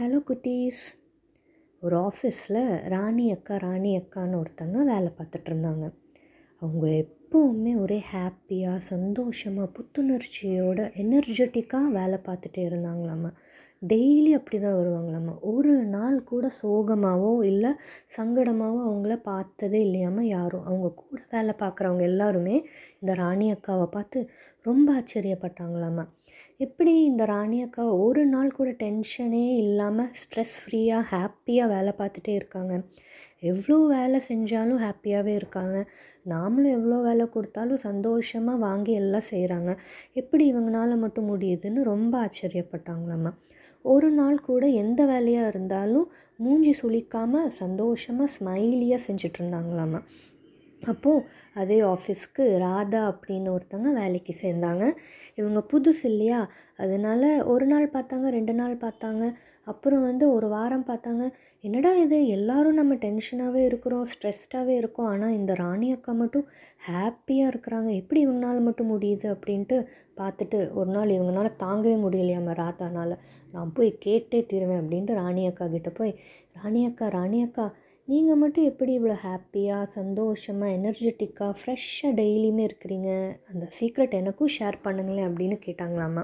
Hello குட்டீஸ். ஒரு ஆஃபீஸில் ராணி அக்கா ராணி அக்கான்னு ஒருத்தங்க வேலை பார்த்துட்டு இருந்தாங்க. அவங்க எப்போவுமே ஒரே ஹாப்பியாக சந்தோஷமாக புத்துணர்ச்சியோட எனர்ஜெட்டிக்காக வேலை பார்த்துட்டே இருந்தாங்களாமா. டெய்லி அப்படி தான் வருவாங்களாமா. ஒரு நாள் கூட சோகமாகவோ இல்லை சங்கடமாகவோ அவங்கள பார்த்ததே இல்லையாமா யாரும். அவங்க கூட வேலை பார்க்குறவங்க எல்லாருமே இந்த ராணி அக்காவை பார்த்து ரொம்ப ஆச்சரியப்பட்டாங்களாமா. எப்படி இந்த ராணி அக்கா ஒரு நாள் கூட டென்ஷனே இல்லாமல் ஸ்ட்ரெஸ் ஃப்ரீயாக ஹாப்பியாக வேலை பார்த்துட்டே இருக்காங்க. எவ்வளோ வேலை செஞ்சாலும் ஹாப்பியாகவே இருக்காங்க. நாமளும் எவ்வளோ வேலை கொடுத்தாலும் சந்தோஷமாக வாங்கி எல்லாம் செய்கிறாங்க எப்படி இவங்களால மட்டும் முடியுதுன்னு ரொம்ப ஆச்சரியப்பட்டாங்களாம்மா ஒரு நாள் கூட எந்த வேலையாக இருந்தாலும் மூஞ்சி சுளிக்காமல் சந்தோஷமாக ஸ்மைலியாக செஞ்சுட்டு இருந்தாங்களாம்மா அப்போது அதே ஆஃபீஸ்க்கு ராதா அப்படின்னு ஒருத்தவங்க வேலைக்கு சேர்ந்தாங்க. இவங்க புதுசு இல்லையா? அதனால் ஒரு நாள் பார்த்தாங்க ரெண்டு நாள் பார்த்தாங்க. அப்புறம் வந்து ஒரு வாரம் பார்த்தாங்க. என்னடா இது? எல்லோரும் நம்ம டென்ஷனாகவே இருக்கிறோம் ஸ்ட்ரெஸ்டாகவே இருக்கோம். ஆனால் இந்த ராணி அக்கா மட்டும் ஹாப்பியாக இருக்கிறாங்க. எப்படி இவங்களால மட்டும் முடியுது அப்படின்ட்டு பார்த்துட்டு ஒரு நாள் இவங்களால தாங்கவே முடியலையாம ராதானால். நான் போய் கேட்டே தீருவேன் அப்படின்ட்டு ராணி அக்கா கிட்டே போய் ராணி அக்கா ராணி அக்கா நீங்கள் மட்டும் எப்படி இவ்வளோ ஹாப்பியாக சந்தோஷமாக எனர்ஜெட்டிக்காக ஃப்ரெஷ்ஷாக டெய்லியுமே இருக்கிறீங்க? அந்த சீக்ரெட் எனக்கும் ஷேர் பண்ணுங்களேன் அப்படின்னு கேட்டாங்களாமா.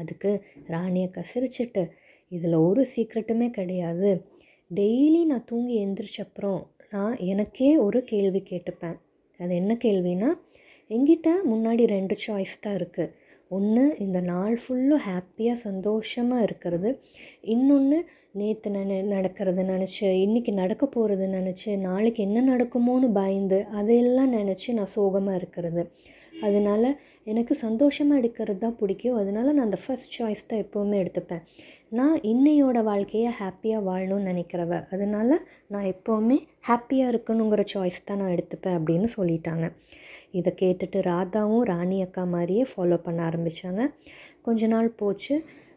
அதுக்கு ராணியை அக்கா சிரிச்சிட்டு இதில் ஒரு சீக்ரெட்டுமே கிடையாது. டெய்லி நான் தூங்கி எந்திரிச்சப்புறம் நான் எனக்கே ஒரு கேள்வி கேட்டுப்பேன். அது என்ன கேள்வினா எங்கிட்ட முன்னாடி ரெண்டு சாய்ஸ் தான் இருக்குது ஒன்று இந்த நாள் ஃபுல்லும் ஹாப்பியாக சந்தோஷமாக இருக்கிறது. இன்னொன்று நேற்று நென நடக்கிறது நினச்சி இன்றைக்கி நடக்க போகிறது நினச்சி நாளைக்கு என்ன நடக்குமோன்னு பயந்து அதையெல்லாம் நினச்சி நான் சோகமாக இருக்கிறது. அதனால் எனக்கு சந்தோஷமாக எடுக்கிறது தான் பிடிக்கும். அதனால் நான் அந்த ஃபஸ்ட் சாய்ஸ் தான் எப்போவுமே எடுத்துப்பேன். நான் இன்னையோட வாழ்க்கையை ஹாப்பியாக வாழணும்னு நினைக்கிறவ. அதனால் நான் எப்போவுமே ஹாப்பியாக இருக்கணுங்கிற சாய்ஸ் தான் நான் எடுத்துப்பேன் அப்படின்னு சொல்லிட்டாங்க. இதை கேட்டுட்டு ராதாவும் ராணி அக்கா மாதிரியே ஃபாலோ பண்ண ஆரம்பித்தாங்க கொஞ்ச நாள் போச்சு.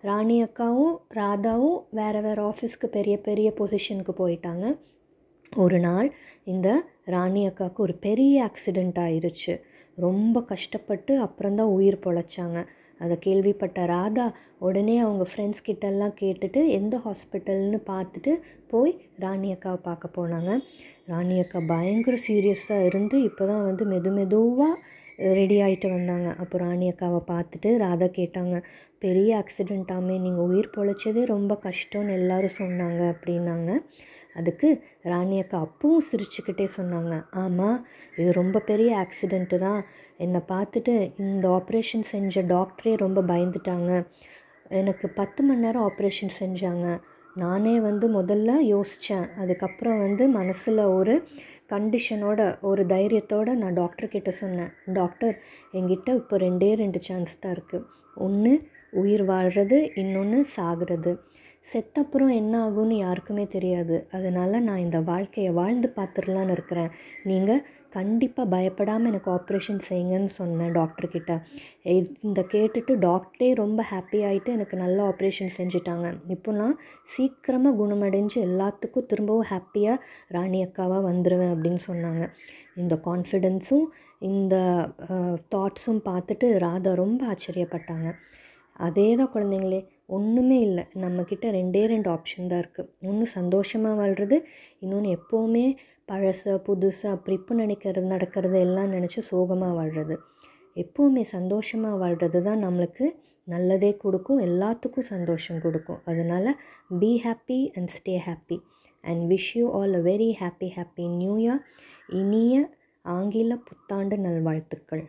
ராணி அக்காவும் ராதாவும் வேறு வேறு ஆஃபீஸ்க்கு பெரிய பெரிய பொசிஷனுக்கு போயிட்டாங்க. ஒரு நாள் இந்த ராணி அக்காவுக்கு ஒரு பெரிய ஆக்சிடெண்ட் ஆயிடுச்சு ரொம்ப கஷ்டப்பட்டு அப்புறம்தான் உயிர் பொழைச்சாங்க. அதை கேள்விப்பட்ட ராதா உடனே அவங்க ஃப்ரெண்ட்ஸ் கிட்டெல்லாம் கேட்டுட்டு எந்த ஹாஸ்பிட்டல்னு பார்த்துட்டு போய் ராணி அக்காவை பார்க்க போனாங்க. ராணி அக்கா பயங்கர சீரியஸாக இருந்து இப்போ தான் வந்து மெது மெதுவாக ரெடி ஆகிட்டு வந்தாங்க. அப்போ ராணி அக்காவை பார்த்துட்டு ராதா கேட்டாங்க பெரிய ஆக்சிடெண்ட்டாமே நீங்கள் உயிர் பொழைச்சதே ரொம்ப கஷ்டம்னு எல்லோரும் சொன்னாங்க அப்படின்னாங்க. அதுக்கு ராணி அக்கா அப்பவும் சிரிச்சுக்கிட்டே சொன்னாங்க ஆமாம் இது ரொம்ப பெரிய ஆக்சிடெண்ட்டு தான். என்னை பார்த்துட்டு இந்த ஆப்ரேஷன் செஞ்ச டாக்டரே ரொம்ப பயந்துட்டாங்க. எனக்கு பத்து மணி நேரம் ஆப்ரேஷன் செஞ்சாங்க. நானே வந்து முதல்ல யோசித்தேன் அதுக்கப்புறம் வந்து மனசில் ஒரு கண்டிஷனோட ஒரு தைரியத்தோடு நான் டாக்டர்கிட்ட சொன்னேன். டாக்டர் என்கிட்ட இப்போ ரெண்டே ரெண்டு சான்ஸ் தான் இருக்குது ஒன்று உயிர் வாழ்கிறது இன்னொன்று சாகிறது. செத்தப்புறம் என்ன ஆகும்னு யாருக்குமே தெரியாது. அதனால் நான் இந்த வாழ்க்கையை வாழ்ந்து பார்த்துடலான்னு இருக்கிறேன். நீங்கள் கண்டிப்பாக பயப்படாமல் எனக்கு ஆப்ரேஷன் செய்யுங்கன்னு சொன்னேன் டாக்டர்கிட்ட. இந்த கேட்டுட்டு டாக்டரே ரொம்ப ஹாப்பி ஆகிட்டு எனக்கு நல்ல ஆப்ரேஷன் செஞ்சுட்டாங்க. இப்போ நான் சீக்கிரமாக குணமடைஞ்சு எல்லாத்துக்கும் திரும்பவும் ஹாப்பியாக ராணி அக்காவாக வந்துடுவேன் அப்படின்னு சொன்னாங்க. இந்த கான்ஃபிடென்ஸும் இந்த தாட்ஸும் பார்த்துட்டு ராதா ரொம்ப ஆச்சரியப்பட்டாங்க. அதே தான் குழந்தைங்களே ஒன்றுமே இல்லை. நம்மக்கிட்ட ரெண்டே ரெண்டு ஆப்ஷன் தான் இருக்குது ஒன்று சந்தோஷமாக வாழ்கிறது இன்னொன்று எப்போவுமே பழச புதுசு அப்படி இப்போ நினைக்கிறது நடக்கிறது எல்லாம் நினச்சி சோகமாக வாழ்கிறது எப்போவுமே சந்தோஷமாக வாழ்கிறது தான் நம்மளுக்கு நல்லதே கொடுக்கும் எல்லாத்துக்கும் சந்தோஷம் கொடுக்கும். அதனால் be happy and stay happy and wish you all a very happy happy new year இனிய ஆங்கில புத்தாண்டு நல்வாழ்த்துக்கள்.